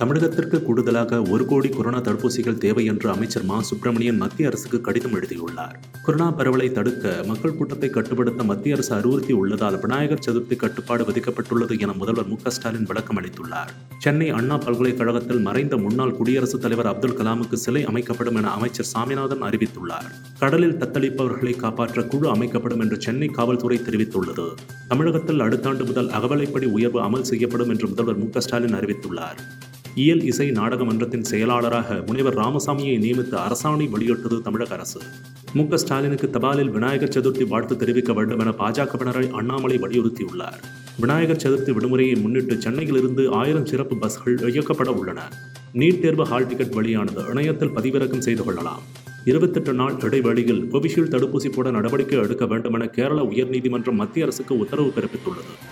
தமிழகத்திற்கு கூடுதலாக ஒரு கோடி கொரோனா தடுப்பூசிகள் தேவை என்று அமைச்சர் மா. சுப்பிரமணியன் மத்திய அரசுக்கு கடிதம் எழுதியுள்ளார். கொரோனா பரவலை தடுக்க மக்கள் கூட்டத்தை கட்டுப்படுத்த மத்திய அரசு அறிவுறுத்தி உள்ளதால் விநாயகர் சதுர்த்தி கட்டுப்பாடு விதிக்கப்பட்டுள்ளது என முதல்வர் மு. ஸ்டாலின் விளக்கம் அளித்துள்ளார். சென்னை அண்ணா பல்கலைக்கழகத்தில் மறைந்த முன்னாள் குடியரசுத் தலைவர் அப்துல் கலாமுக்கு சிலை அமைக்கப்படும் என அமைச்சர் சாமிநாதன் அறிவித்துள்ளார். கடலில் தத்தளிப்பவர்களை காப்பாற்ற குழு அமைக்கப்படும் என்று சென்னை காவல்துறை தெரிவித்துள்ளது. தமிழகத்தில் அடுத்த ஆண்டு முதல் அகவலைப்படி உயர்வு அமல் செய்யப்படும் என்று முதல்வர் மு. ஸ்டாலின் அறிவித்துள்ளார். இயல் இசை நாடக மன்றத்தின் செயலாளராக முனைவர் ராமசாமியை நியமித்து அரசாணை வெளியிட்டது தமிழக அரசு. மு க ஸ்டாலினுக்கு தபாலில் விநாயகர் சதுர்த்தி வாழ்த்து தெரிவிக்க வேண்டும் என பாஜகவினரை அண்ணாமலை வலியுறுத்தியுள்ளார். விநாயகர் சதுர்த்தி விடுமுறையை முன்னிட்டு சென்னையிலிருந்து ஆயிரம் சிறப்பு பஸ்கள் இயக்கப்பட உள்ளன. நீட் தேர்வு ஹால் டிக்கெட் வெளியானது இணையத்தில் பதிவிறக்கம் செய்து கொள்ளலாம். இருபத்தெட்டு நாள் இடைவெளியில் கோவிஷீல்டு தடுப்பூசி போட நடவடிக்கை எடுக்க வேண்டும் என கேரள உயர்நீதிமன்றம் மத்திய அரசுக்கு உத்தரவு பிறப்பித்துள்ளது.